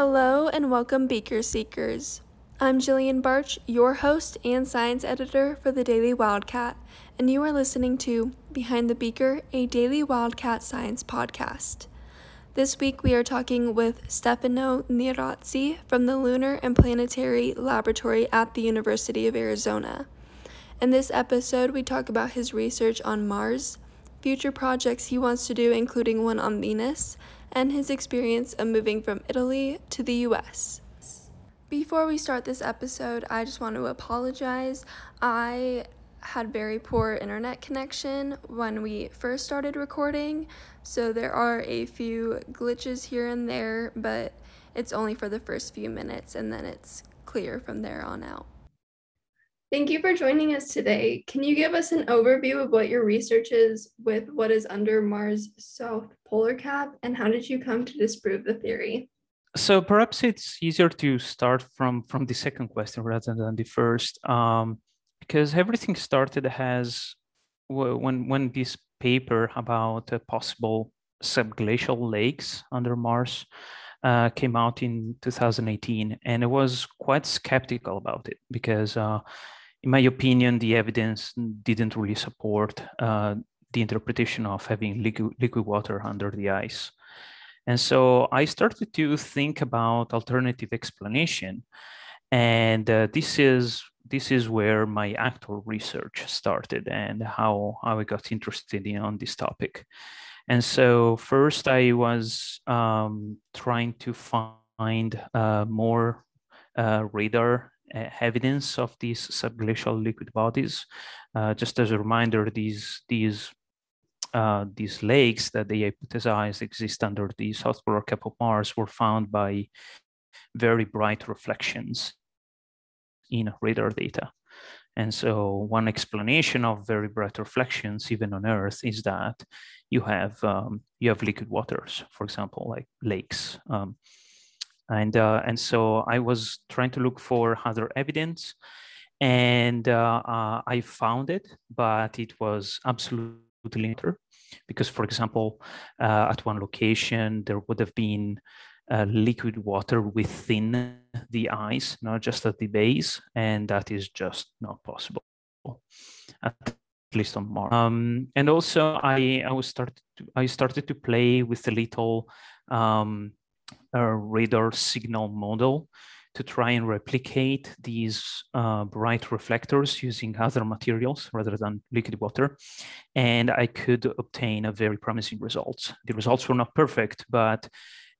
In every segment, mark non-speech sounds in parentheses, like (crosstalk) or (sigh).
Hello and welcome, Beaker Seekers. I'm Jillian Barch, your host and science editor for the Daily Wildcat, and you are listening to Behind the Beaker, a Daily Wildcat Science podcast. This week we are talking with Stefano Nerozzi from the Lunar and Planetary Laboratory at the University of Arizona. In this episode, we talk about his research on Mars, future projects he wants to do, including one on Venus, and his experience of moving from Italy to the US. Before we start this episode, I just want to apologize. I had very poor internet connection when we first started recording, so there are a few glitches here and there, but it's only for the first few minutes and then it's clear from there on out. Thank you for joining us today. Can you give us an overview of what your research is with what is under Mars' south polar cap, and how did you come to disprove the theory? So perhaps it's easier to start from from the second question rather than the first, um, because everything started as when when this paper about possible subglacial lakes under Mars uh, came out in 2018, and I was quite skeptical about it because. Uh, in my opinion, the evidence didn't really support uh, the interpretation of having liquid, liquid water under the ice. And so I started to think about alternative explanation. And uh, this is this is where my actual research started and how, how I got interested in on this topic. And so first I was um, trying to find uh, more uh, radar uh, evidence of these subglacial liquid bodies. Uh, just as a reminder, these these uh, these lakes that they hypothesized exist under the south polar cap of Mars were found by very bright reflections in radar data. And so one explanation of very bright reflections, even on Earth, is that you have um, you have liquid waters, for example, like lakes. Um, and uh, and so I was trying to look for other evidence, and uh, uh, I found it, but it was absolutely because, for example, uh, at one location there would have been uh, liquid water within the ice, not just at the base, and that is just not possible. At least on Mars. Um, and also, I I was started to, I started to play with a little um, a radar signal model to try and replicate these uh, bright reflectors using other materials rather than liquid water. And I could obtain a very promising results. The results were not perfect, but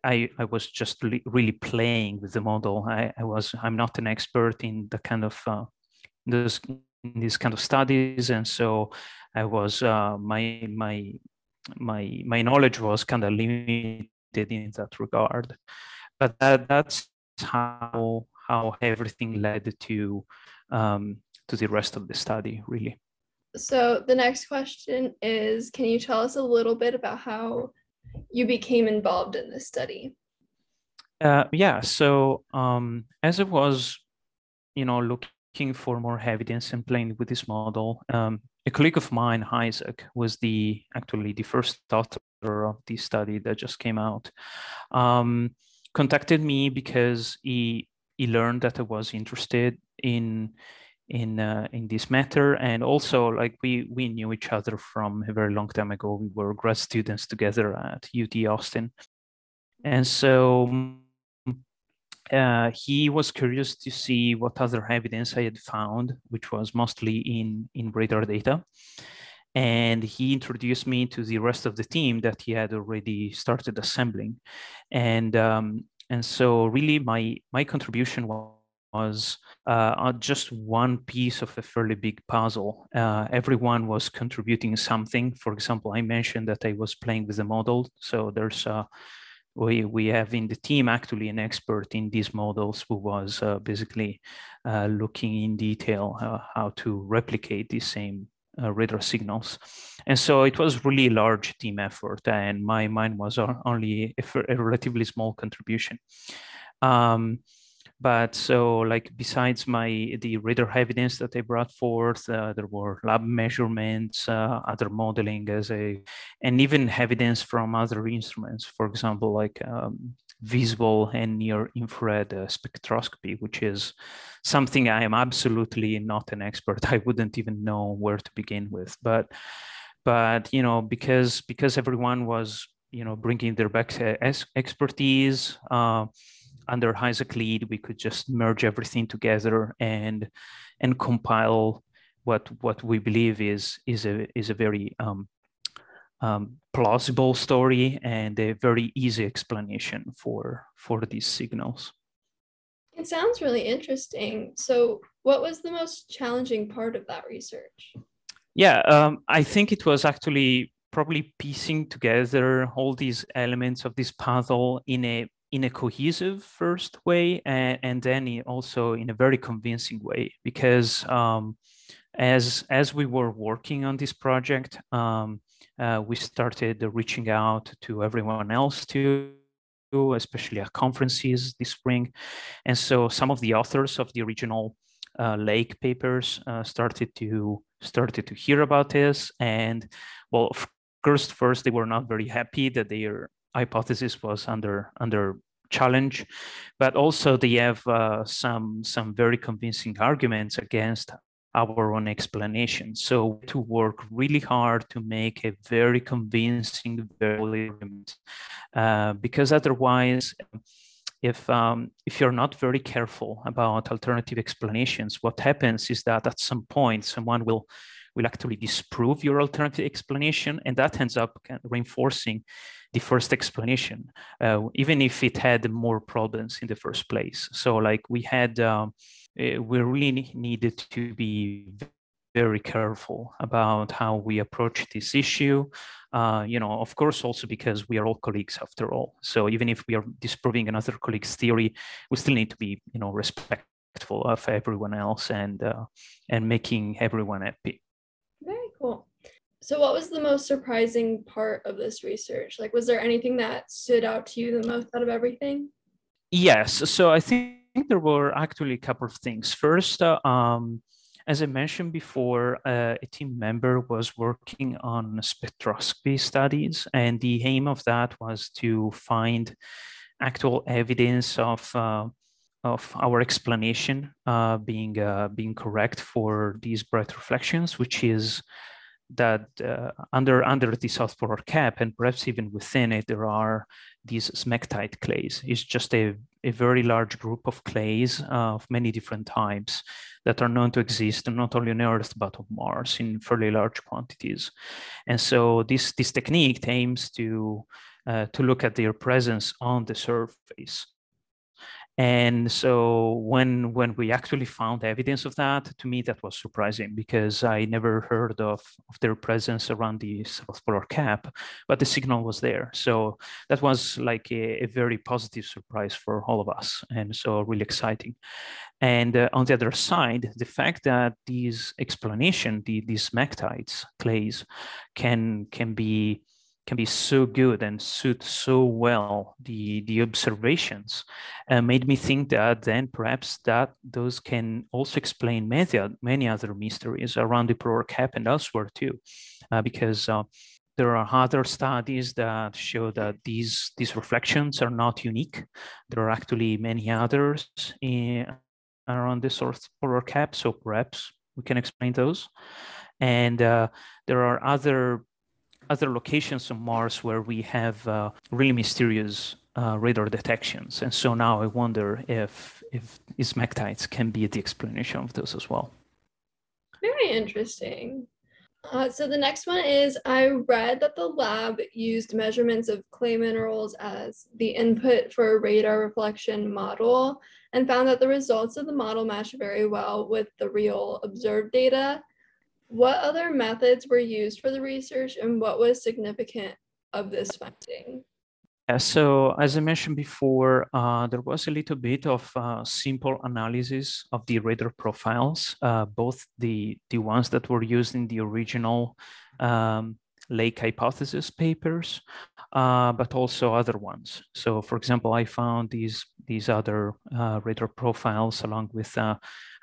I, I was just really playing with the model. I, I, was I'm not an expert in the kind of uh, this these kind of studies, and so I was uh, my my my my knowledge was kind of limited in that regard. But that, that's how how everything led to um, to the rest of the study, really. So the next question is, can you tell us a little bit about how you became involved in this study? Uh, yeah. So um, as I was, you know, looking for more evidence and playing with this model, um, a colleague of mine, Isaac, was the actually the first author of this study that just came out, um, contacted me because he he learned that I was interested in in uh, in this matter, and also like we we knew each other from a very long time ago. We were grad students together at UT Austin, and so. Uh, he was curious to see what other evidence I had found, which was mostly in, in radar data and he introduced me to the rest of the team that he had already started assembling and um, and so really my my contribution was uh, just one piece of a fairly big puzzle. Uh, everyone was contributing something. For example, I mentioned that I was playing with the model. So there's uh, we we have in the team actually an expert in these models who was uh, basically uh, looking in detail uh, how to replicate the same uh, radar signals. And so it was really a large team effort, and my mine was only a, a relatively small contribution. Um, but so like besides my the radar evidence that I brought forth, uh, there were lab measurements, uh, other modeling as a, and even evidence from other instruments. For example, like um, visible and near infrared uh, spectroscopy, which is something I am absolutely not an expert. (laughs) I wouldn't even know where to begin with, but but you know because because everyone was you know bringing their back expertise. Uh, under Isaac lead, we could just merge everything together and and compile what what we believe is is a is a very um, um, plausible story and a very easy explanation for for these signals. It sounds really interesting. So, what was the most challenging part of that research? Yeah, um, I think it was actually probably piecing together all these elements of this puzzle in a in a cohesive first way and, and then also in a very convincing way because um, as as we were working on this project um, uh, we started reaching out to everyone else too especially at conferences this spring. And so some of the authors of the original uh, lake papers uh, started to started to hear about this. And well of course first they were not very happy that their hypothesis was under under challenge, but also they have uh, some some very convincing arguments against our own explanation. So to work really hard to make a very convincing argument, uh, because otherwise. If um, if you're not very careful about alternative explanations, what happens is that at some point someone will will actually disprove your alternative explanation, and that ends up reinforcing the first explanation, uh, even if it had more problems in the first place. So, like we had, um, we really needed to be very careful about how we approach this issue. Uh, you know, of course, also because we are all colleagues after all. So even if we are disproving another colleague's theory, we still need to be, you know, respectful of everyone else and uh, and making everyone happy. Very cool. So, what was the most surprising part of this research? Like, was there anything that stood out to you the most out of everything? Yes. So, I think there were actually a couple of things. First, uh, um, as I mentioned before, uh, a team member was working on spectroscopy studies, and the aim of that was to find actual evidence of uh, of our explanation uh, being uh, being correct for these bright reflections, which is that uh, under under the south polar cap and perhaps even within it there are these smectite clays it's just a, a very large group of clays uh, of many different types that are known to exist not only on earth but on mars in fairly large quantities. And so this this technique aims to uh, to look at their presence on the surface and so when when we actually found evidence of that, to me that was surprising because I never heard of, of their presence around the South Polar Cap, but the signal was there. So that was like a, a very positive surprise for all of us, and so really exciting. And uh, on the other side, the fact that these explanation, the, these smectites, clays, can can be can be so good and suit so well the the observations uh, made me think that then perhaps that those can also explain many many other mysteries around the polar cap and elsewhere too uh, because uh, there are other studies that show that these these reflections are not unique there are actually many others in, around the South Polar Cap, so perhaps we can explain those. And uh, there are other other locations on Mars where we have uh, really mysterious uh, radar detections. And so now I wonder if if smectites can be the explanation of those as well. Very interesting. Uh, so the next one is I read that the lab used measurements of clay minerals as the input for a radar reflection model and found that the results of the model match very well with the real observed data. What other methods were used for the research and what was significant of this finding? Yeah, so as I mentioned before, uh, there was a little bit of uh, simple analysis of the radar profiles, uh, both the, the ones that were used in the original um, lake hypothesis papers, uh, but also other ones. So, for example, I found these these other uh, radar profiles along with uh,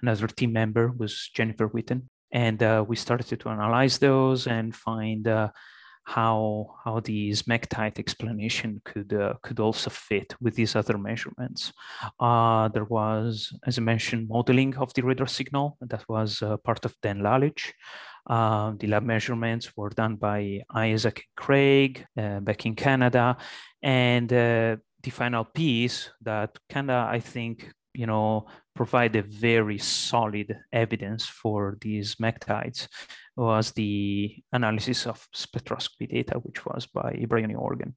another team member was Jennifer Whitten, and uh, we started to analyze those and find uh, how how the smectite explanation could uh, could also fit with these other measurements. Uh, there was, as I mentioned, modeling of the radar signal that was uh, part of Dan Lalich. Uh, the lab measurements were done by Isaac and Craig back in Canada, and the final piece that kind of I think you know provide a very solid evidence for these smectites was the analysis of spectroscopy data, which was by Briony Horgan.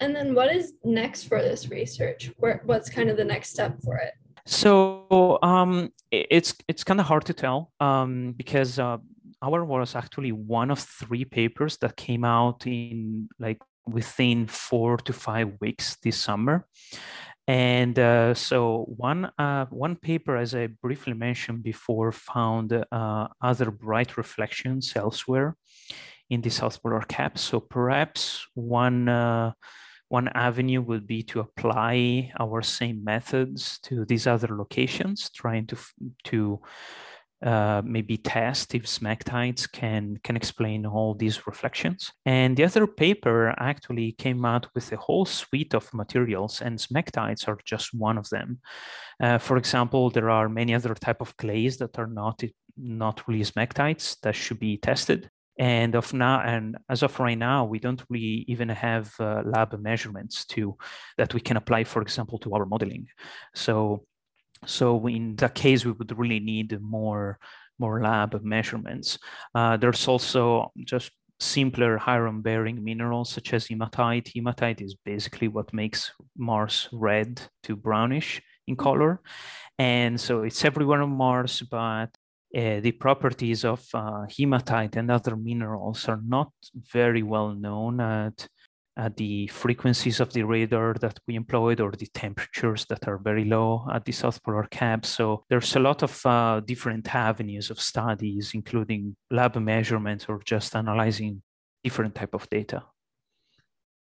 And then what is next for this research? Where, what's kind of the next step for it? So um, it's it's kind of hard to tell um, because uh, our was actually one of three papers that came out in like within four to five weeks this summer. And uh, so one uh, one paper, as I briefly mentioned before, found uh, other bright reflections elsewhere in the south polar cap. So perhaps one uh, one avenue would be to apply our same methods to these other locations, trying to to uh, maybe test if smectites can can explain all these reflections. And the other paper actually came out with a whole suite of materials, and smectites are just one of them. Uh, for example, there are many other type of clays that are not not really smectites that should be tested. And of now, and as of right now, we don't really even have uh, lab measurements to that we can apply, for example, to our modeling. So so in that case, we would really need more, more lab measurements. Uh, there's also just simpler iron bearing minerals such as hematite. Hematite is basically what makes Mars red to brownish in mm-hmm. color. And so it's everywhere on Mars, but uh, the properties of uh, hematite and other minerals are not very well known at at the frequencies of the radar that we employed or the temperatures that are very low at the South Polar Cap. So there's a lot of uh, different avenues of studies, including lab measurements or just analyzing different type of data.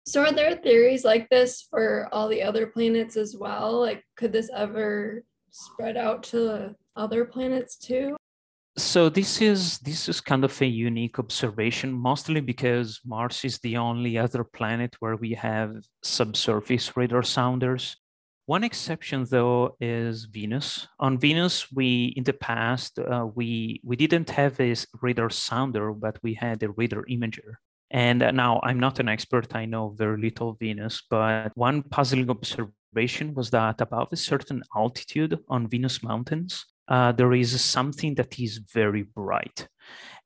So are there theories like this for all the other planets as well? Like could this ever spread out to other planets too? So this is this is kind of a unique observation mostly because mars is the only other planet where we have subsurface radar sounders. One exception though is venus. On venus we in the past uh, we we didn't have a radar sounder but we had a radar imager. And uh, now i'm not an expert. I know very little venus but one puzzling observation was that above a certain altitude on venus mountains uh, there is something that is very bright.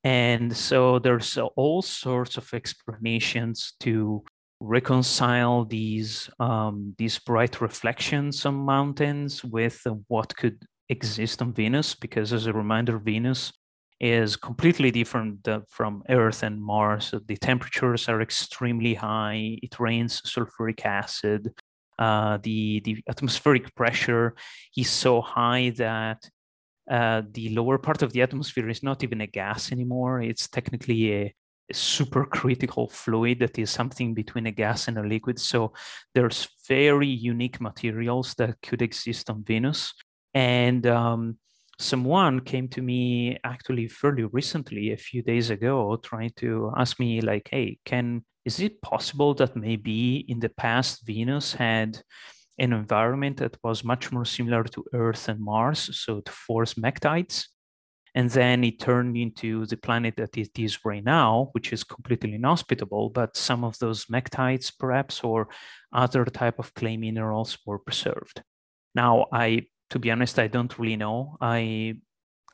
And so there's all sorts of explanations to reconcile these um, these bright reflections on mountains with what could exist on Venus. Because as a reminder, Venus is completely different uh, from Earth and Mars. The temperatures are extremely high. It rains sulfuric acid. Uh, the the atmospheric pressure is so high that uh, the lower part of the atmosphere is not even a gas anymore. It's technically a, a supercritical fluid that is something between a gas and a liquid. So there's very unique materials that could exist on Venus. And um, someone came to me actually fairly recently, a few days ago, trying to ask me like, "Hey, can is it possible that maybe in the past Venus had an environment that was much more similar to Earth and Mars, so to force smectites. And then it turned into the planet that it is right now, which is completely inhospitable, but some of those smectites perhaps or other type of clay minerals were preserved. Now, I, to be honest, I don't really know. I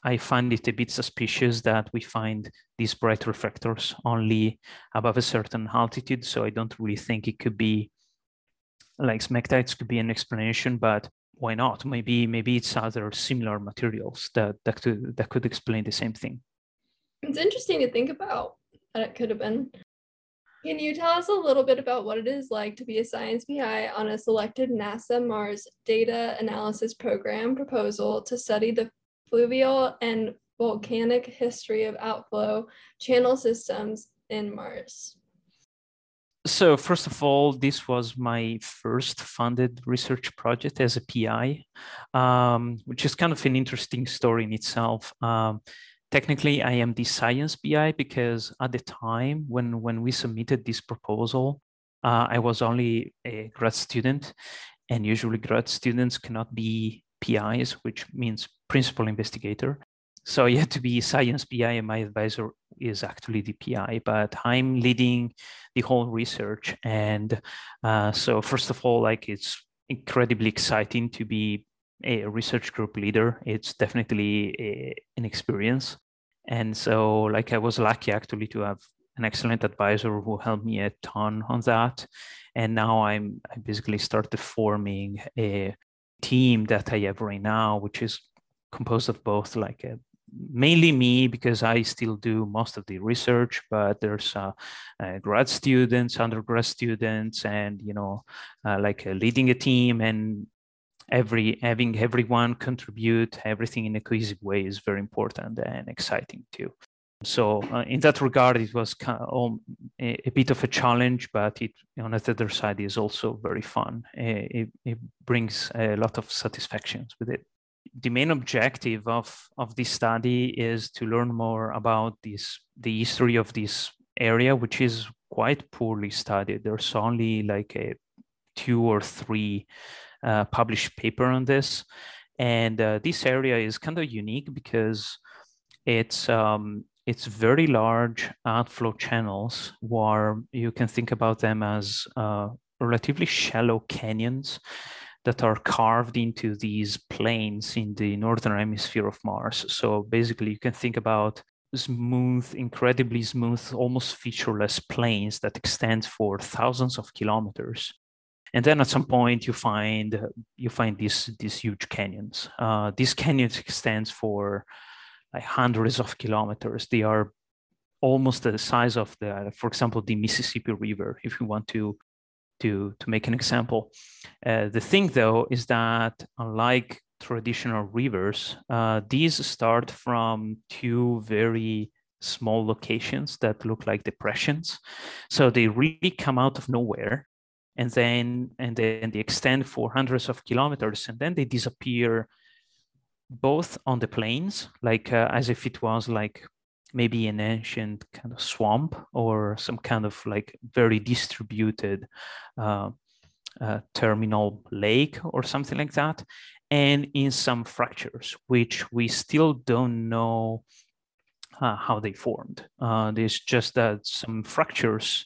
I find it a bit suspicious that we find these bright reflectors only above a certain altitude. So I don't really think it could be like smectites could be an explanation, but why not? Maybe maybe it's other similar materials that that could that could explain the same thing. It's interesting to think about that it could have been. Can you tell us a little bit about what it is like to be a science PI on a selected NASA Mars data analysis program proposal to study the fluvial and volcanic history of outflow channel systems in Mars? So, first of all, this was my first funded research project as a PI, um, which is kind of an interesting story in itself. Um, technically, I am the science PI because at the time when, when we submitted this proposal, uh, I was only a grad student, and usually grad students cannot be PIs, which means principal investigator. So I had to be science PI, and my advisor is actually the PI, but I'm leading the whole research. And uh, so, first of all, like it's incredibly exciting to be a research group leader. It's definitely a, an experience. And so, like, I was lucky actually to have an excellent advisor who helped me a ton on that. And now I'm I basically started forming a team that I have right now, which is composed of both like a, mainly me because I still do most of the research, but there's uh, uh, grad students, undergrad students, and you know, uh, like uh, leading a team and every having everyone contribute everything in a cohesive way is very important and exciting too. So uh, in that regard, it was kind of a, a, bit of a challenge, but it on the other side is also very fun. It, it brings a lot of satisfactions with it. The main objective of, of this study is to learn more about this the history of this area, which is quite poorly studied. There's only like a two or three uh, published paper on this, and uh, this area is kind of unique because it's um, it's very large outflow channels where you can think about them as uh, relatively shallow canyons that are carved into these plains in the northern hemisphere of Mars. So basically, you can think about smooth, incredibly smooth, almost featureless plains that extend for thousands of kilometers. And then at some point, you find you find these these huge canyons. Uh, these canyons extend for like hundreds of kilometers. They are almost the size of the, for example, the Mississippi River, if you want to to to make an example. Uh, the thing though is that unlike traditional rivers, uh, these start from two very small locations that look like depressions. So they really come out of nowhere and then and then they extend for hundreds of kilometers and then they disappear both on the plains, like uh, as if it was like maybe an ancient kind of swamp or some kind of like very distributed uh, uh, terminal lake or something like that, and in some fractures, which we still don't know uh, how they formed. Uh, there's just that some fractures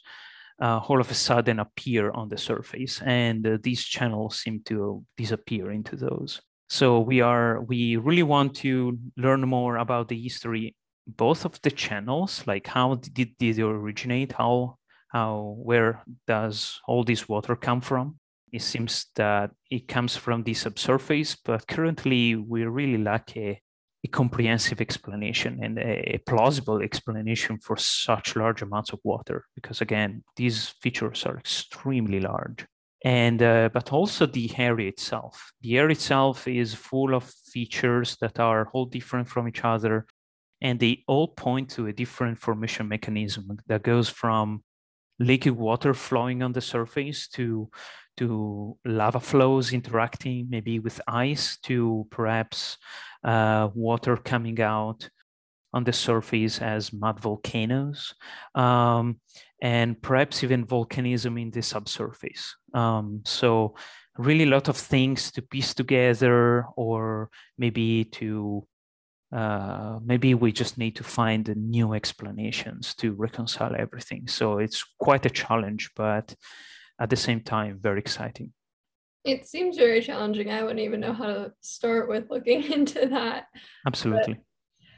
uh, all of a sudden appear on the surface, and uh, these channels seem to disappear into those. So we are we really want to learn more about the history both of the channels, like how did, did they originate, how how where does all this water come from? It seems that it comes from the subsurface, but currently we really lack a, a comprehensive explanation and a, a plausible explanation for such large amounts of water, because again, these features are extremely large and uh, but also the area itself. The area itself is full of features that are all different from each other, and they all point to a different formation mechanism that goes from liquid water flowing on the surface to to lava flows interacting maybe with ice to perhaps uh, water coming out on the surface as mud volcanoes, um, and perhaps even volcanism in the subsurface. Um, so really a lot of things to piece together, or maybe to uh, maybe we just need to find new explanations to reconcile everything. So it's quite a challenge, but at the same time, very exciting. It seems very challenging. I wouldn't even know how to start with looking (laughs) into that. Absolutely. But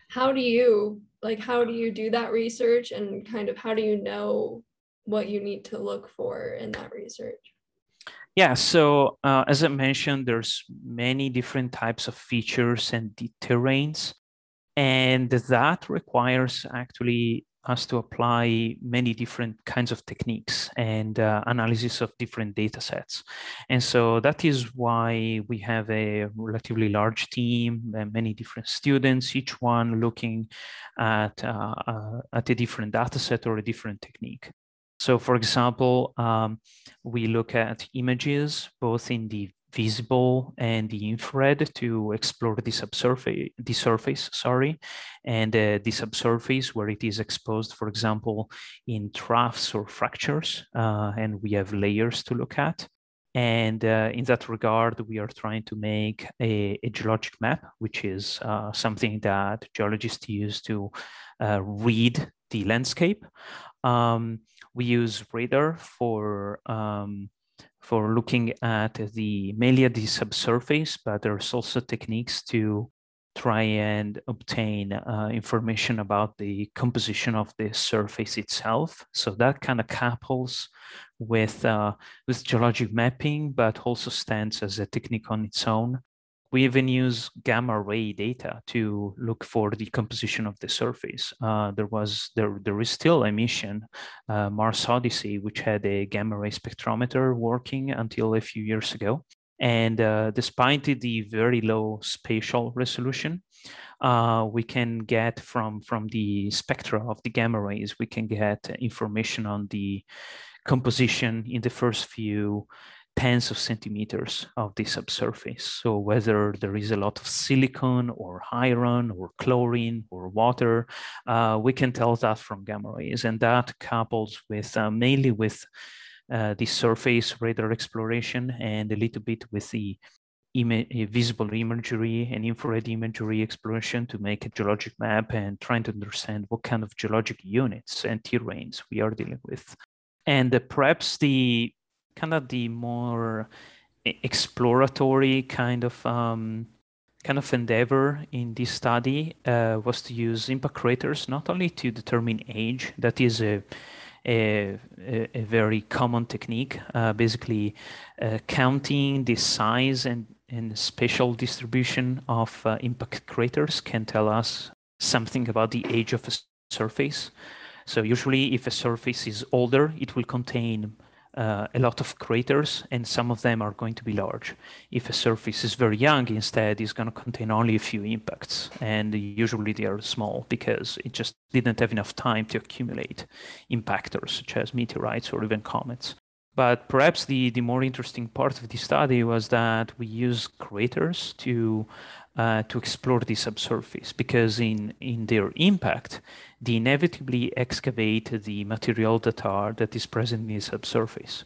how do you like how do you do that research and kind of how do you know what you need to look for in that research yeah so uh, as i mentioned there's many different types of features and terrains and that requires actually us to apply many different kinds of techniques and uh, analysis of different data sets. And so that is why we have a relatively large team, and many different students, each one looking at, uh, uh, at a different data set or a different technique. So for example, um, we look at images both in the visible and the infrared to explore the subsurface, the surface, sorry, and uh, the subsurface where it is exposed, for example, in troughs or fractures, uh, and we have layers to look at. And uh, in that regard, we are trying to make a, a geologic map, which is uh, something that geologists use to uh, read the landscape. Um, we use radar for um, for looking at the mainly at the subsurface, but there's also techniques to try and obtain uh, information about the composition of the surface itself. So that kind of couples with uh, with geologic mapping, but also stands as a technique on its own. We even use gamma ray data to look for the composition of the surface. Uh, there was there there is still a mission, uh, Mars Odyssey, which had a gamma ray spectrometer working until a few years ago. And uh, despite the very low spatial resolution, uh, we can get from from the spectra of the gamma rays, we can get information on the composition in the first few tens of centimeters of the subsurface. So whether there is a lot of silicon or iron or chlorine or water, uh, we can tell that from gamma rays. And that couples with uh, mainly with uh, the surface radar exploration and a little bit with the visible imagery and infrared imagery exploration to make a geologic map and trying to understand what kind of geologic units and terrains we are dealing with. And perhaps the kind of the more exploratory kind of um, kind of endeavor in this study uh, was to use impact craters not only to determine age that is a a, a very common technique uh, basically uh, counting the size and, and spatial distribution of uh, impact craters can tell us something about the age of a surface. So usually if a surface is older it will contain uh, a lot of craters, and some of them are going to be large. If a surface is very young, instead, it's going to contain only a few impacts, and usually they are small because it just didn't have enough time to accumulate impactors such as meteorites or even comets. But perhaps the, the more interesting part of the study was that we use craters to uh, to explore the subsurface because in in their impact they inevitably excavate the material that are that is present in the subsurface.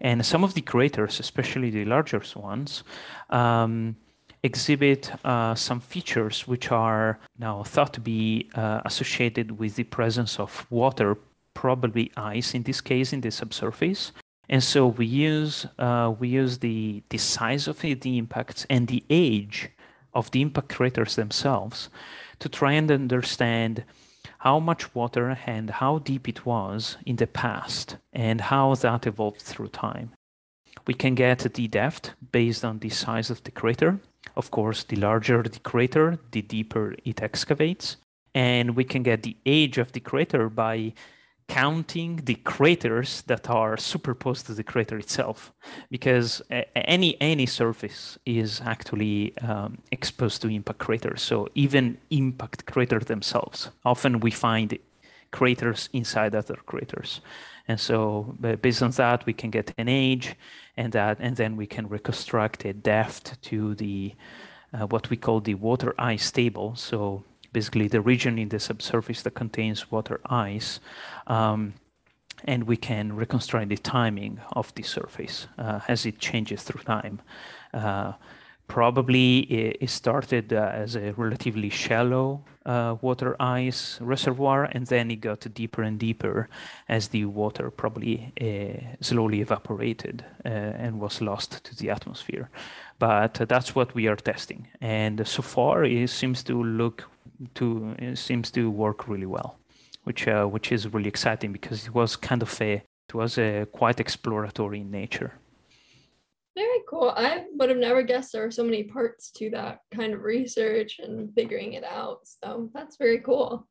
And some of the craters, especially the larger ones, um, exhibit uh, some features which are now thought to be uh, associated with the presence of water, probably ice in this case, in the subsurface. And so we use uh, we use the the size of the impacts and the age of the impact craters themselves to try and understand how much water and how deep it was in the past and how that evolved through time. We can get the depth based on the size of the crater. Of course, the larger the crater, the deeper it excavates. And we can get the age of the crater by counting the craters that are superposed to the crater itself because any any surface is actually um, exposed to impact craters. So even impact craters themselves often we find craters inside other craters. And so based on that we can get an age and that and then we can reconstruct a depth to the uh, what we call the water ice table. So basically the region in the subsurface that contains water ice. Um, and we can reconstruct the timing of the surface uh, as it changes through time. Uh, probably it, started uh, as a relatively shallow uh, water ice reservoir, and then it got deeper and deeper as the water probably uh, slowly evaporated uh, and was lost to the atmosphere. But that's what we are testing, and so far it seems to look to it seems to work really well, which uh, which is really exciting because it was kind of a it was a quite exploratory in nature. Very cool. I would have never guessed there were so many parts to that kind of research and figuring it out. So that's very cool.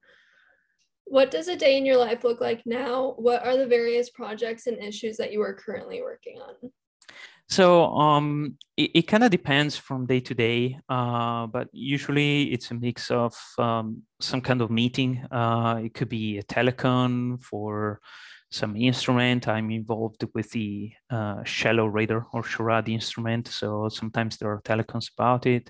What does a day in your life look like now? What are the various projects and issues that you are currently working on? So um, it, it kind of depends from day to day, uh, but usually it's a mix of um, some kind of meeting. Uh, it could be a telecon for some instrument. I'm involved with the uh, shallow radar or SHARAD instrument. So sometimes there are telecons about it.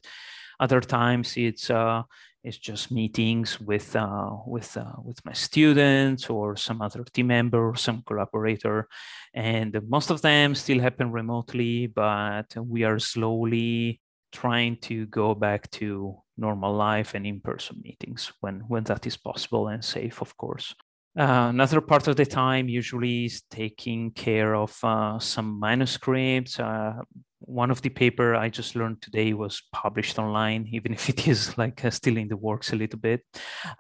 Other times it's uh, it's just meetings with uh, with uh, with my students or some other team member or some collaborator, and most of them still happen remotely. But we are slowly trying to go back to normal life and in-person meetings when when that is possible and safe, of course. Uh, another part of the time usually is taking care of uh, some manuscripts. Uh, one of the paper I just learned today was published online, even if it is like uh, still in the works a little bit,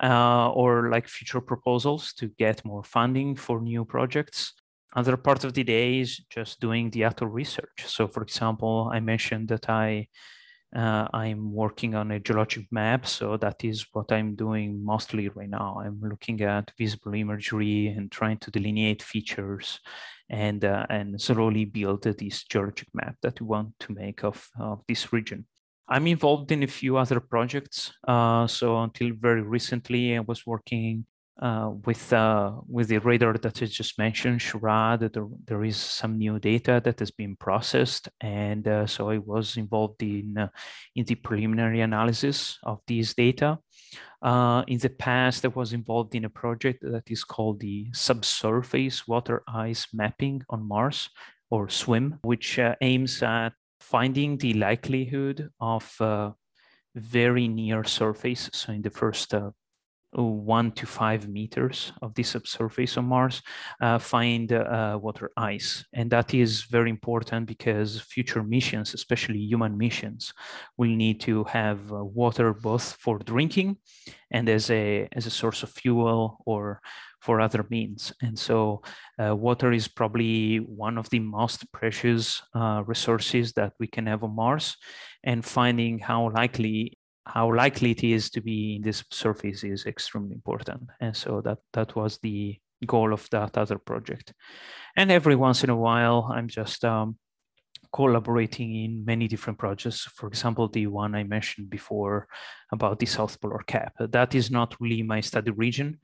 uh, or like future proposals to get more funding for new projects. Other part of the day is just doing the actual research. So, for example, I mentioned that I uh, I'm working on a geologic map, so that is what I'm doing mostly right now. I'm looking at visible imagery and trying to delineate features and, uh, and slowly build this geologic map that we want to make of, of this region. I'm involved in a few other projects. Uh, so until very recently, I was working uh, with uh, with the radar that I just mentioned, SHARAD, there, there is some new data that has been processed, and uh, so I was involved in uh, in the preliminary analysis of these data. Uh, in the past, I was involved in a project that is called the Subsurface Water Ice Mapping on Mars, or SWIM, which uh, aims at finding the likelihood of very near surface, so in the first one to five meters of the subsurface of Mars uh, find uh, water ice. And that is very important because future missions, especially human missions, will need to have uh, water both for drinking and as a, as a source of fuel or for other means. And so uh, water is probably one of the most precious uh, resources that we can have on Mars and finding how likely how likely it is to be in this surface is extremely important. And so that that was the goal of that other project. And every once in a while, I'm just um, collaborating in many different projects. For example, the one I mentioned before about the South Polar Cap. That is not really my study region,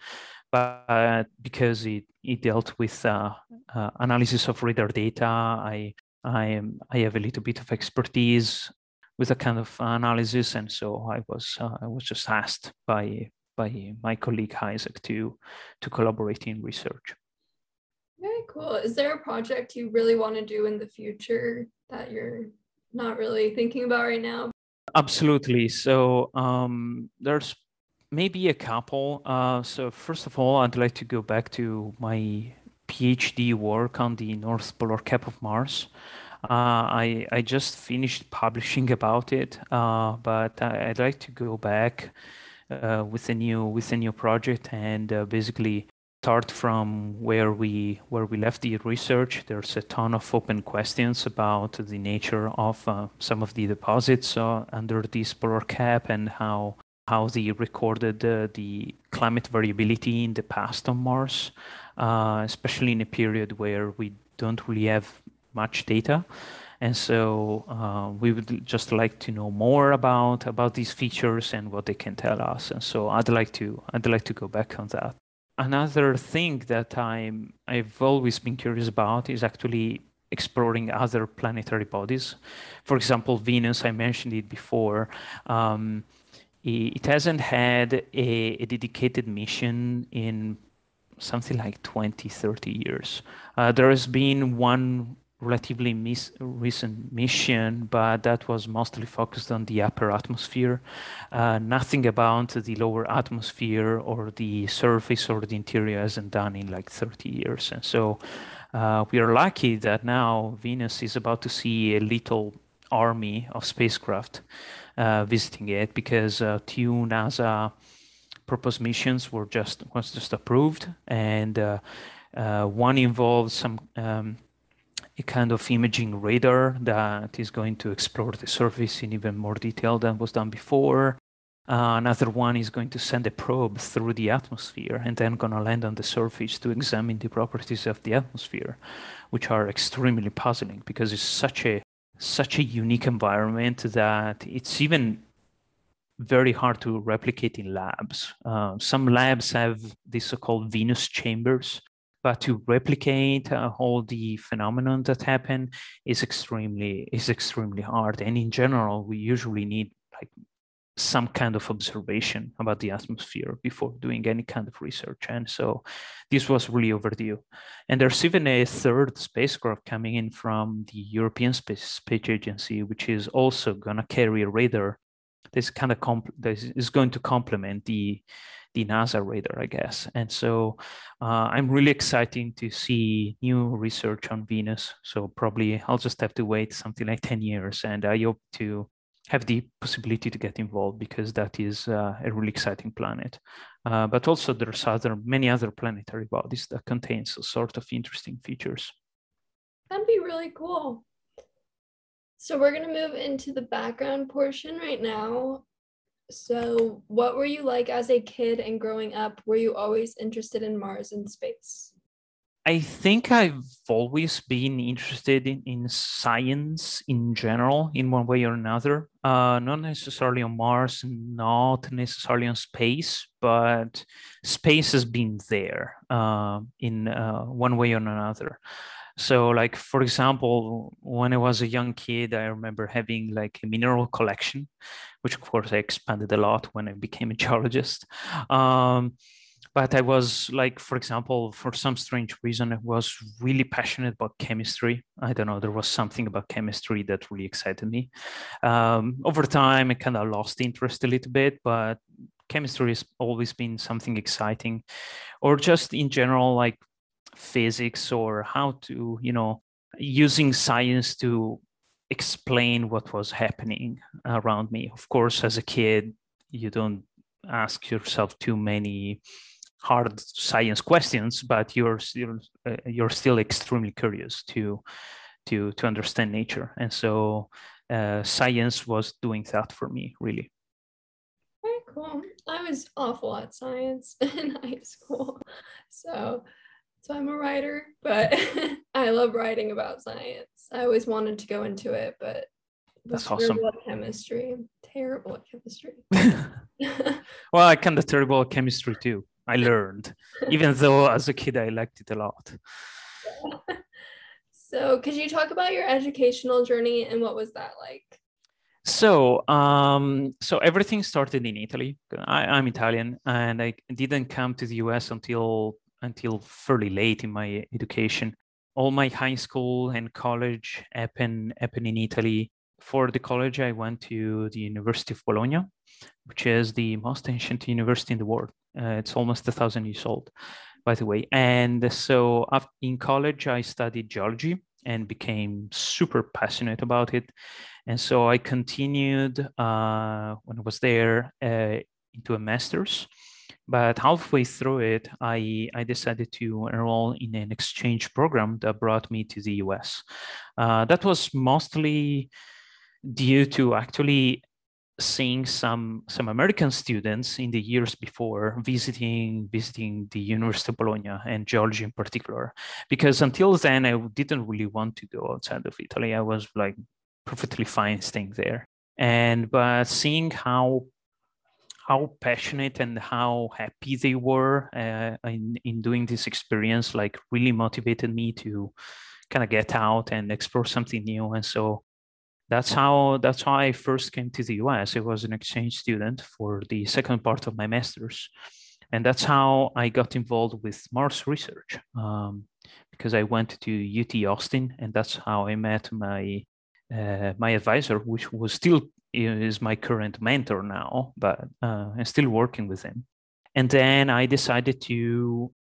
but because it, it dealt with uh, uh, analysis of radar data, I I, am, I have a little bit of expertise with a kind of analysis. And so I was uh, I was just asked by by my colleague Isaac to to collaborate in research. Very cool. Is there a project you really want to do in the future that you're not really thinking about right now? Absolutely. So um, there's maybe a couple. Uh, so first of all, I'd like to go back to my PhD work on the North Polar Cap of Mars. Uh, I I just finished publishing about it, uh, but I, would like to go back uh, with a new with a new project and basically start from where we where we left the research. There's a ton of open questions about the nature of uh, some of the deposits uh, under the polar cap and how how they recorded uh, the climate variability in the past on Mars, especially in a period where we don't really have much data. And so uh, we would just like to know more about about these features and what they can tell us. And so I'd like to I'd like to go back on that. Another thing that I'm I've always been curious about is actually exploring other planetary bodies. For example, Venus. I mentioned it before. Um, it hasn't had a, a dedicated mission in something like 20, 30 years. Uh, there has been one relatively mis- recent mission, but that was mostly focused on the upper atmosphere. Uh, nothing about the lower atmosphere or the surface or the interior hasn't done in like 30 years. And so uh, we are lucky that now Venus is about to see a little army of spacecraft uh, visiting it because uh, two NASA proposed missions were just was just approved and uh, uh, one involves some um, a kind of imaging radar that is going to explore the surface in even more detail than was done before. Uh, another one is going to send a probe through the atmosphere and then going to land on the surface to examine the properties of the atmosphere, which are extremely puzzling because it's such a such a unique environment that it's even very hard to replicate in labs. Uh, some labs have these so-called Venus chambers, but to replicate uh, all the phenomenon that happen is extremely is extremely hard. And in general, we usually need like some kind of observation about the atmosphere before doing any kind of research. And so this was really overdue. And there's even a third spacecraft coming in from the European Space, Space Agency, which is also going to carry a radar this kind of comp- this is going to complement the the NASA radar, I guess. And so uh, I'm really excited to see new research on Venus. So probably I'll just have to wait something like 10 years and I hope to have the possibility to get involved because that is uh, a really exciting planet. Uh, but also there's other many other planetary bodies that contains sort of interesting features. That'd be really cool. So we're gonna move into the background portion right now. So what were you like as a kid and growing up? Were you always interested in Mars and space? I think I've always been interested in, in science in general, in one way or another. Uh, not necessarily on Mars, not necessarily on space, but space has been there uh, in uh, one way or another. So, like for example, when I was a young kid, I remember having like a mineral collection, which of course I expanded a lot when I became a geologist. Um, but I was like, for example, for some strange reason, I was really passionate about chemistry. I don't know, there was something about chemistry that really excited me. Um, over time, I kind of lost interest a little bit, but chemistry has always been something exciting, or just in general, like physics or how to, you know, using science to explain what was happening around me. Of course, as a kid, you don't ask yourself too many hard science questions, but you're still uh, you're still extremely curious to to to understand nature, and so uh, science was doing that for me, really. Very cool. I was awful at science (laughs) in high school, so so I'm a writer, but (laughs) I love writing about science. I always wanted to go into it, but that's awesome. At chemistry, terrible at chemistry. (laughs) (laughs) well, I kind of terrible at chemistry too. I learned, even though as a kid I liked it a lot. So, could you talk about your educational journey and what was that like? So, um, so everything started in Italy. I, am Italian, and I didn't come to the US until until fairly late in my education. All my high school and college happened happened in Italy. For the college, I went to the University of Bologna, which is the most ancient university in the world. Uh, it's almost a thousand years old, by the way. And so in college, I studied geology and became super passionate about it. And so I continued uh, when I was there uh, into a master's. But halfway through it, I, I decided to enroll in an exchange program that brought me to the US. Uh, that was mostly due to actually seeing some some American students in the years before visiting visiting the University of Bologna and geology in particular. Because until then, I didn't really want to go outside of Italy. I was like perfectly fine staying there. And but seeing how how passionate and how happy they were uh, in in doing this experience, like really motivated me to kind of get out and explore something new. And so that's how that's how I first came to the US. I was an exchange student for the second part of my master's, and that's how I got involved with Mars research um, because I went to UT Austin, and that's how I met my uh, my advisor, which was still is my current mentor now, but uh, I'm still working with him. And then I decided to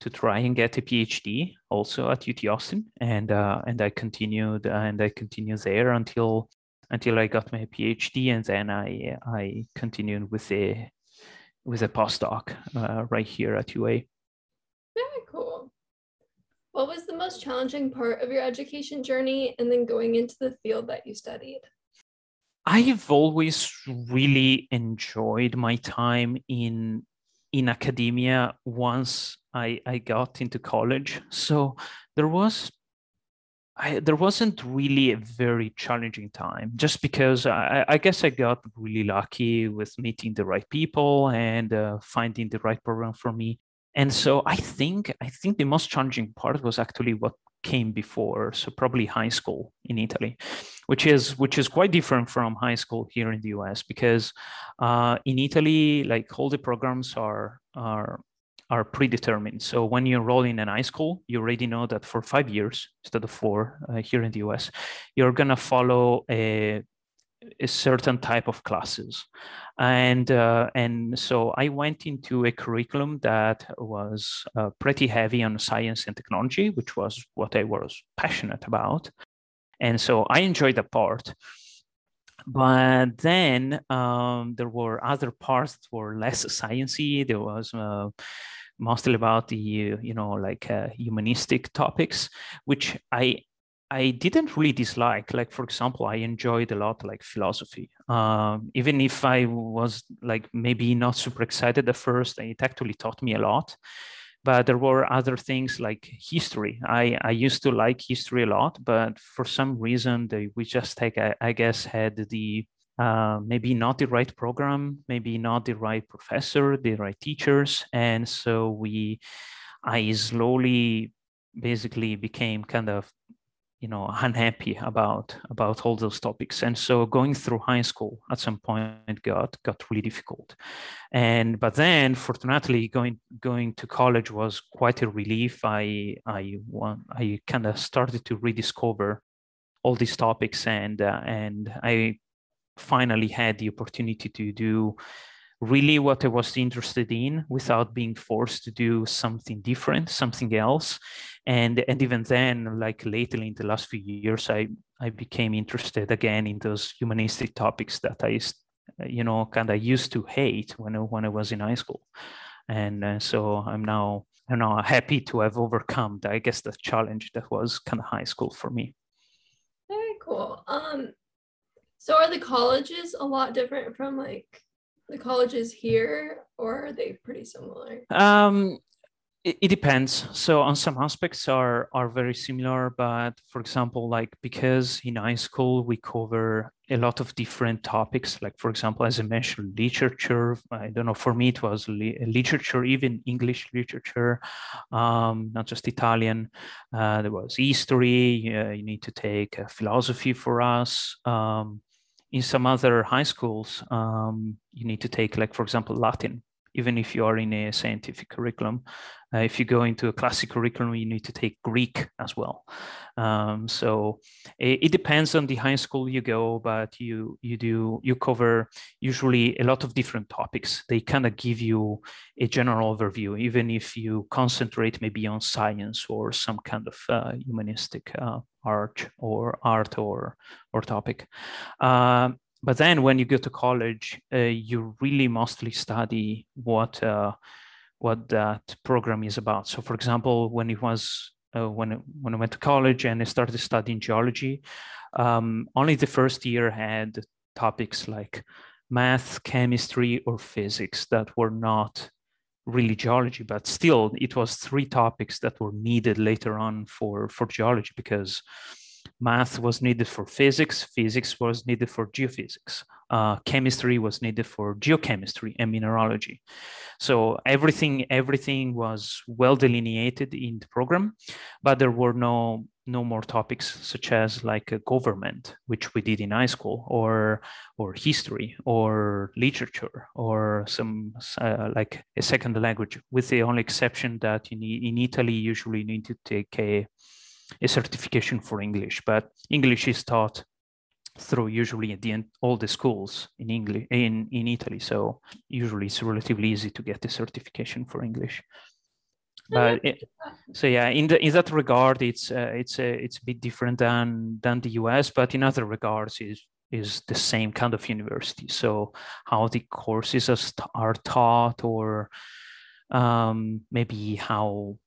to try and get a PhD also at UT Austin, and uh, and I continued and I continued there until until I got my PhD, and then I I continued with a with a postdoc uh, right here at UA. What was the most challenging part of your education journey, and then going into the field that you studied? I've always really enjoyed my time in in academia once I, I got into college. So there was I, there wasn't really a very challenging time just because I, I, guess I got really lucky with meeting the right people and uh, finding the right program for me. And so I think I think the most challenging part was actually what came before, so probably high school in Italy, which is which is quite different from high school here in the US because uh, in Italy, like all the programs are are are predetermined. So when you enroll in an high school, you already know that for five years instead of four uh, here in the US, you're gonna follow a, a certain type of classes, and uh, and so I went into a curriculum that was uh, pretty heavy on science and technology, which was what I was passionate about, and so I enjoyed that part. But then um, there were other parts that were less sciency There was uh, mostly about the you know like uh, humanistic topics, which I I didn't really dislike. Like for example, I enjoyed a lot like philosophy. Um, even if I was like maybe not super excited at first, it actually taught me a lot. But there were other things like history. I, I used to like history a lot, but for some reason they, we just take I, I guess had the uh, maybe not the right program, maybe not the right professor, the right teachers, and so we, I slowly, basically became kind of, you know, unhappy about about all those topics, and so going through high school at some point got got really difficult, and but then fortunately going going to college was quite a relief. I I want I kind of started to rediscover all these topics and uh, and I finally had the opportunity to do really what I was interested in without being forced to do something different, something else. And and even then, like lately in the last few years, I I became interested again in those humanistic topics that I, you know, kind of used to hate when I, when I was in high school. And uh, so I'm now I'm now happy to have overcome, I guess, the challenge that was kind of high school for me. Very cool. Um, so are the colleges a lot different from like the colleges here or are they pretty similar? Um it, depends. So on some aspects are are very similar, but for example, like because in high school we cover a lot of different topics, like for example, as I mentioned, literature. I don't know. For me, it was li- literature, even English literature, um, not just Italian. Uh, there was history. Uh, you need to take uh, philosophy for us. Um, in some other high schools, um, you need to take, like, for example, Latin, even if you are in a scientific curriculum. Uh, if you go into a classic curriculum, you need to take Greek as well. Um, so it, it, depends on the high school you go, but you you do you cover usually a lot of different topics. They kind of give you a general overview, even if you concentrate maybe on science or some kind of uh, humanistic uh, art or art or or topic. Um, but then when you go to college, uh, you really mostly study what uh, what that program is about. So, for example, when it was uh, when when I went to college and I started studying geology, um, only the first year had topics like math, chemistry, or physics that were not really geology, but still it was three topics that were needed later on for for geology because math was needed for physics, physics was needed for geophysics, uh, chemistry was needed for geochemistry and mineralogy. So everything everything was well delineated in the program, but there were no no more topics such as like government, which we did in high school, or or history, or literature, or some uh, like a second language. With the only exception that in in Italy, usually you need to take a a certification for English, but English is taught through usually at the end all the schools in English in in Italy. So usually it's relatively easy to get the certification for English. But it, so yeah, in the in that regard, it's uh, it's a it's a bit different than than the US, but in other regards, is is the same kind of university. So how the courses are, are taught, or um, maybe how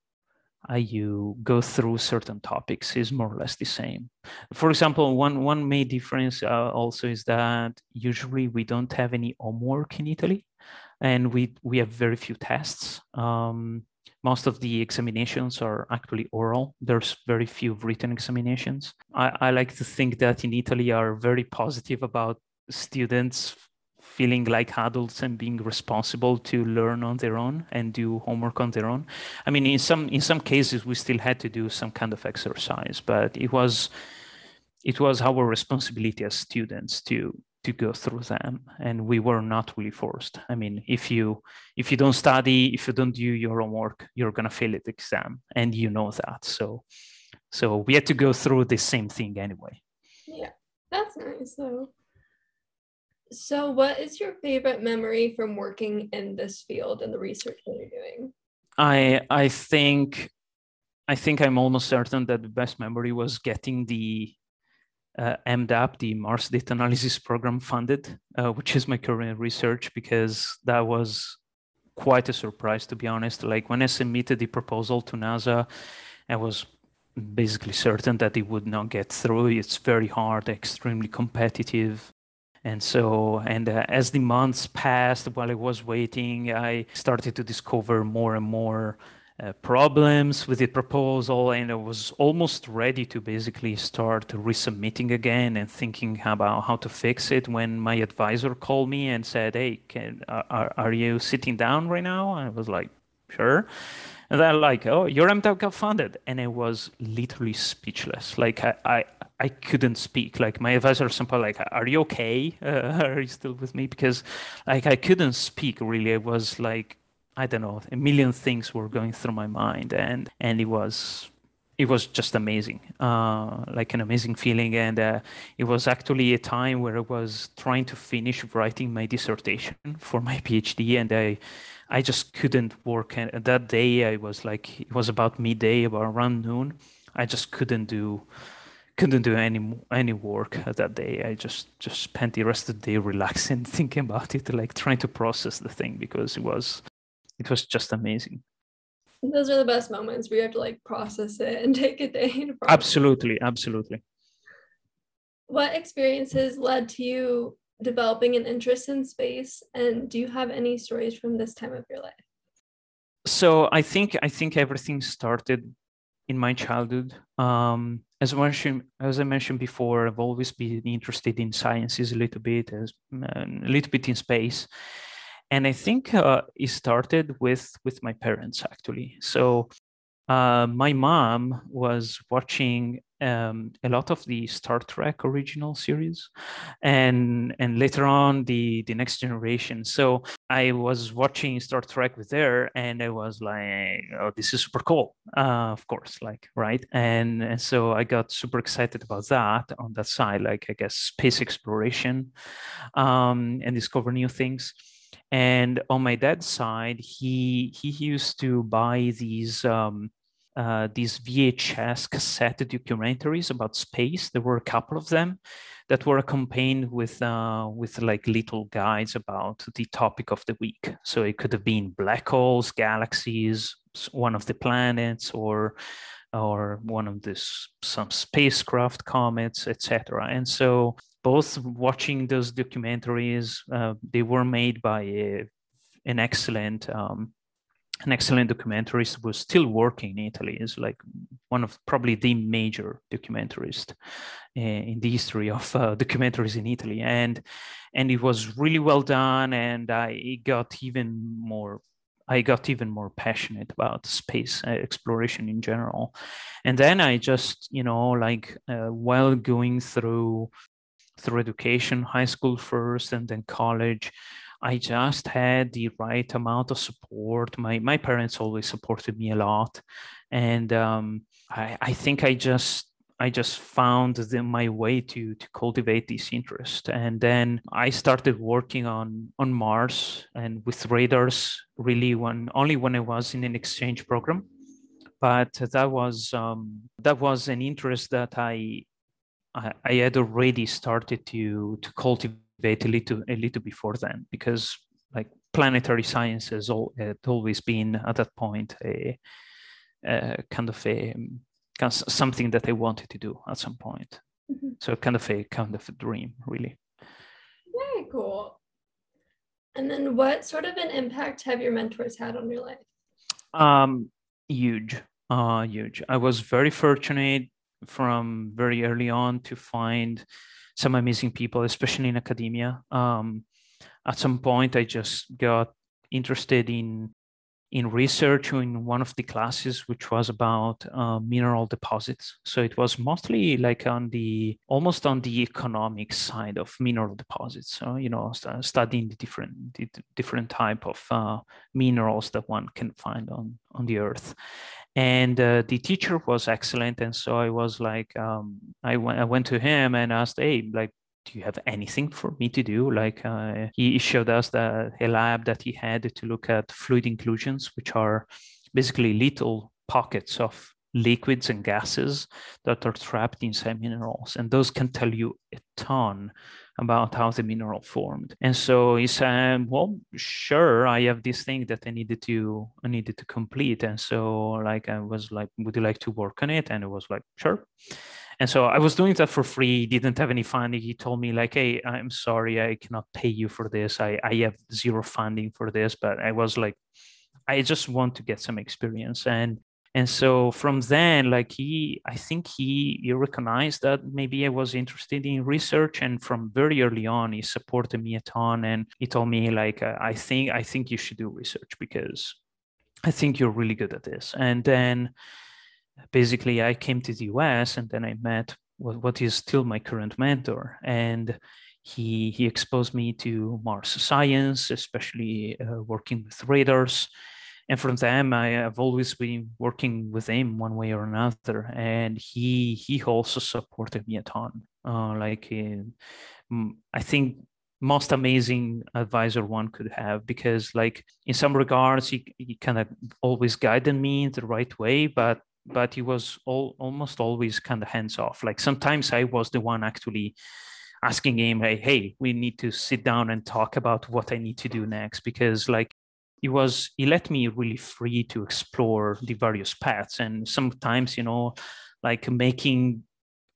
how you go through certain topics is more or less the same. For example, one one main difference uh, also is that usually we don't have any homework in Italy, and we we have very few tests. Um, most of the examinations are actually oral. There's very few written examinations. I, I like to think that in Italy are very positive about students feeling like adults and being responsible to learn on their own and do homework on their own. I mean, in some in some cases, we still had to do some kind of exercise, but it was it was our responsibility as students to to go through them and we were not really forced. I mean if you if you don't study if you don't do your homework you're going to fail the exam and you know that. So so we had to go through the same thing anyway. Yeah that's nice though so, what is your favorite memory from working in this field and the research that you're doing? I I think I think I'm almost certain that the best memory was getting the uh, MDAP, the Mars Data Analysis Program, funded, uh, which is my current research, because that was quite a surprise, to be honest. Like when I submitted the proposal to NASA, I was basically certain that it would not get through. It's very hard, extremely competitive. And so, and uh, as the months passed while I was waiting, I started to discover more and more uh, problems with the proposal, and I was almost ready to basically start resubmitting again and thinking about how to fix it when my advisor called me and said, Hey, can, are, are you sitting down right now? I was like, Sure. And they're like, oh, your MDAP got funded. And I was literally speechless. Like I, I, I couldn't speak. Like my advisor simple like, are you okay? Uh, (laughs) are you still with me? Because like I couldn't speak really. It was like, I don't know, a million things were going through my mind and, and it was, it was just amazing, uh, like an amazing feeling. And uh, it was actually a time where I was trying to finish writing my dissertation for my PhD. And I, I just couldn't work. And that day I was like, it was about midday, about around noon. I just couldn't do couldn't do any any work that day. I just just spent the rest of the day relaxing, (laughs) thinking about it, like trying to process the thing because it was it was just amazing. Those are the best moments where you have to like process it and (laughs) take a day. Absolutely, absolutely. What experiences led to you developing an interest in space and do you have any stories from this time of your life so i think i think everything started in my childhood um, as I mentioned as i mentioned before i've always been interested in sciences a little bit as a little bit in space. And i think uh, it started with with my parents actually. So uh, my mom was watching um, a lot of the Star Trek original series, and and later on the the Next Generation. So I was watching Star Trek with her, and I was like, "Oh, this is super cool!" Uh, of course, like right, and, so I got super excited about that on that side, like I guess space exploration, um, and discover new things. And on my dad's side, he he used to buy these um, uh, these VHS cassette documentaries about space. There were a couple of them that were accompanied with uh, with like little guides about the topic of the week. So it could have been black holes, galaxies, one of the planets, or or one of this some spacecraft, comets, etc. And so both watching those documentaries, uh, they were made by a, an excellent um, an excellent documentarist was still working in Italy. is like one of probably the major documentarist uh, in the history of uh, documentaries in Italy, and and it was really well done. And I got even more. I got even more passionate about space uh, exploration in general, and then I just you know like uh, while going through through education, high school first, and then college. I just had the right amount of support. My my parents always supported me a lot, and um, I, I think I just I just found the, my way to to cultivate this interest, and then I started working on on Mars and with radars. Really, when only when I was in an exchange program, but that was um, that was an interest that I I, I had already started to to cultivate a little a little before then because like planetary science has all, had always been at that point a uh, kind of a kind of something that I wanted to do at some point. Mm-hmm. So kind of a kind of a dream, really. Very cool. And then, what sort of an impact have your mentors had on your life? Um, huge, uh, huge. I was very fortunate from very early on to find some amazing people, especially in academia. Um, at some point, I just got interested in in research in one of the classes, which was about uh, mineral deposits. So it was mostly like on the almost on the economic side of mineral deposits. So you know, st- studying the different the different type of uh, minerals that one can find on on the earth. And uh, the teacher was excellent, and so I was like, um, I, w- I went to him and asked, "Hey, like, do you have anything for me to do? Like uh, he showed us the, a lab that he had to look at fluid inclusions, which are basically little pockets of liquids and gases that are trapped inside minerals. And those can tell you a ton about how the mineral formed. And so he said, well, sure, I have this thing that I needed to I needed to complete. And so like I was like, would you like to work on it? And it was like, sure. And so I was doing that for free, didn't have any funding. He told me, like, hey, I'm sorry, I cannot pay you for this. I, I have zero funding for this. But I was like, I just want to get some experience. And and so from then, like he, I think he, he recognized that maybe I was interested in research, and from very early on, he supported me a ton. And he told me, like, I think I think you should do research because I think you're really good at this. And then basically I came to the US and then I met what, what is still my current mentor. And he, he exposed me to Mars science, especially uh, working with radars. And from them, I have always been working with him one way or another. And he he also supported me a ton. Uh, like in, I think most amazing advisor one could have because like in some regards he, he kind of always guided me in the right way but but he was all, almost always kind of hands off. Like sometimes I was the one actually asking him, hey, hey, we need to sit down and talk about what I need to do next because like he was he let me really free to explore the various paths and sometimes you know like making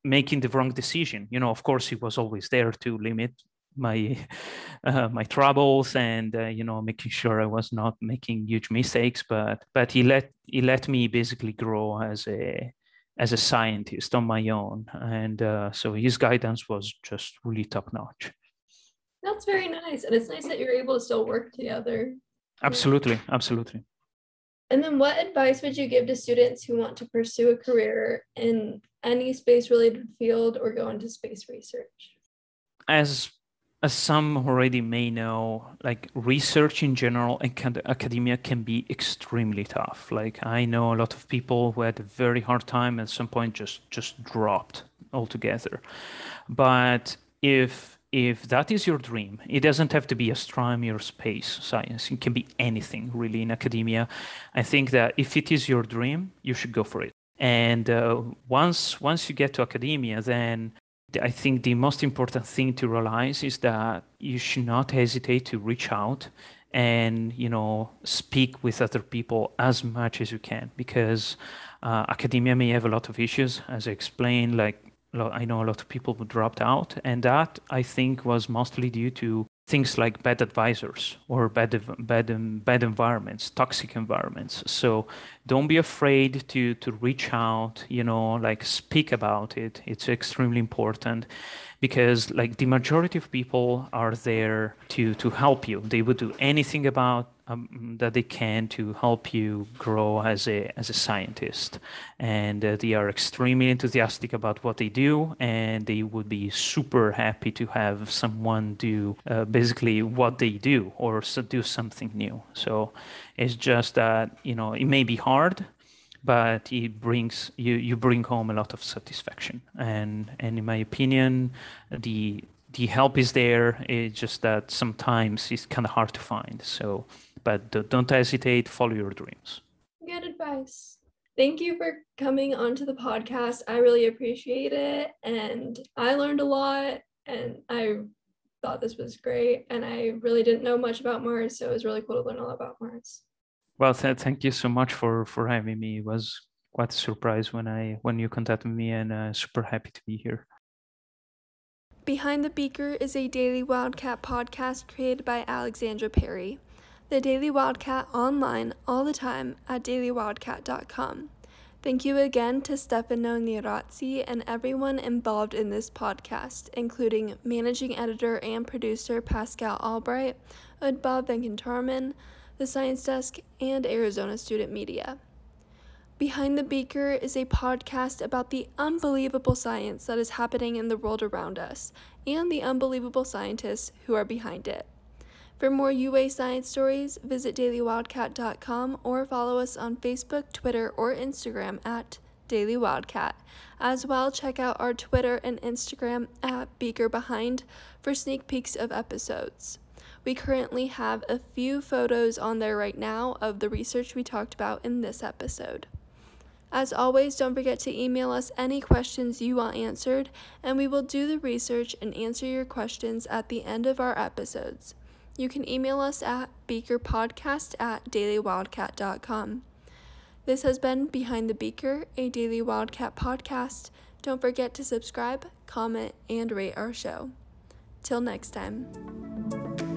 making the wrong decision you know of course he was always there to limit my (laughs) uh, my troubles and uh, you know making sure I was not making huge mistakes. But but he let he let me basically grow as a as a scientist on my own, and uh, so his guidance was just really top notch. That's very nice, and it's nice that you're able to still work together. Absolutely, absolutely. And then, what advice would you give to students who want to pursue a career in any space related field or go into space research? As as some already may know, like research in general and academia can be extremely tough. Like I know a lot of people who had a very hard time at some point just just dropped altogether. But if if that is your dream, it doesn't have to be astronomy or space science. It can be anything really in academia. I think that if it is your dream, you should go for it. And uh, once once you get to academia, then I think the most important thing to realize is that you should not hesitate to reach out and you know speak with other people as much as you can because uh, academia may have a lot of issues as i explained like i know a lot of people dropped out and that i think was mostly due to things like bad advisors or bad bad bad environments toxic environments. So don't be afraid to to reach out you know like speak about it. It's extremely important because like the majority of people are there to to help you. They would do anything about um, that they can to help you grow as a as a scientist. And uh, they are extremely enthusiastic about what they do and they would be super happy to have someone do uh, basically what they do or so do something new. So it's just that you know it may be hard but it brings you you bring home a lot of satisfaction. And and in my opinion the the help is there it's just that sometimes it's kind of hard to find so but don't hesitate follow your dreams good advice thank you for coming onto the podcast i really appreciate it and i learned a lot and i thought this was great and i really didn't know much about mars so it was really cool to learn a lot about mars Well, th- thank you so much for for having me. It was quite a surprise when I when you contacted me, and uh, super happy to be here. Behind the Beaker is a daily Wildcat podcast created by Alexandra Perry. The Daily Wildcat online all the time at dailywildcat.com. Thank you again to Stefano Nerozzi and everyone involved in this podcast, including managing editor and producer Pascal Albright, Udbab Venkatarman, the Science Desk, and Arizona Student Media. Behind the Beaker is a podcast about the unbelievable science that is happening in the world around us and the unbelievable scientists who are behind it. For more UA science stories, visit dailywildcat.com or follow us on Facebook, Twitter, or Instagram at Daily Wildcat. As well, check out our Twitter and Instagram at Beaker Behind for sneak peeks of episodes. We currently have a few photos on there right now of the research we talked about in this episode. As always, don't forget to email us any questions you want answered, and we will do the research and answer your questions at the end of our episodes. You can email us at beakerpodcast at dailywildcat.com. This has been Behind the Beaker, a Daily Wildcat podcast. Don't forget to subscribe, comment, and rate our show. Till next time.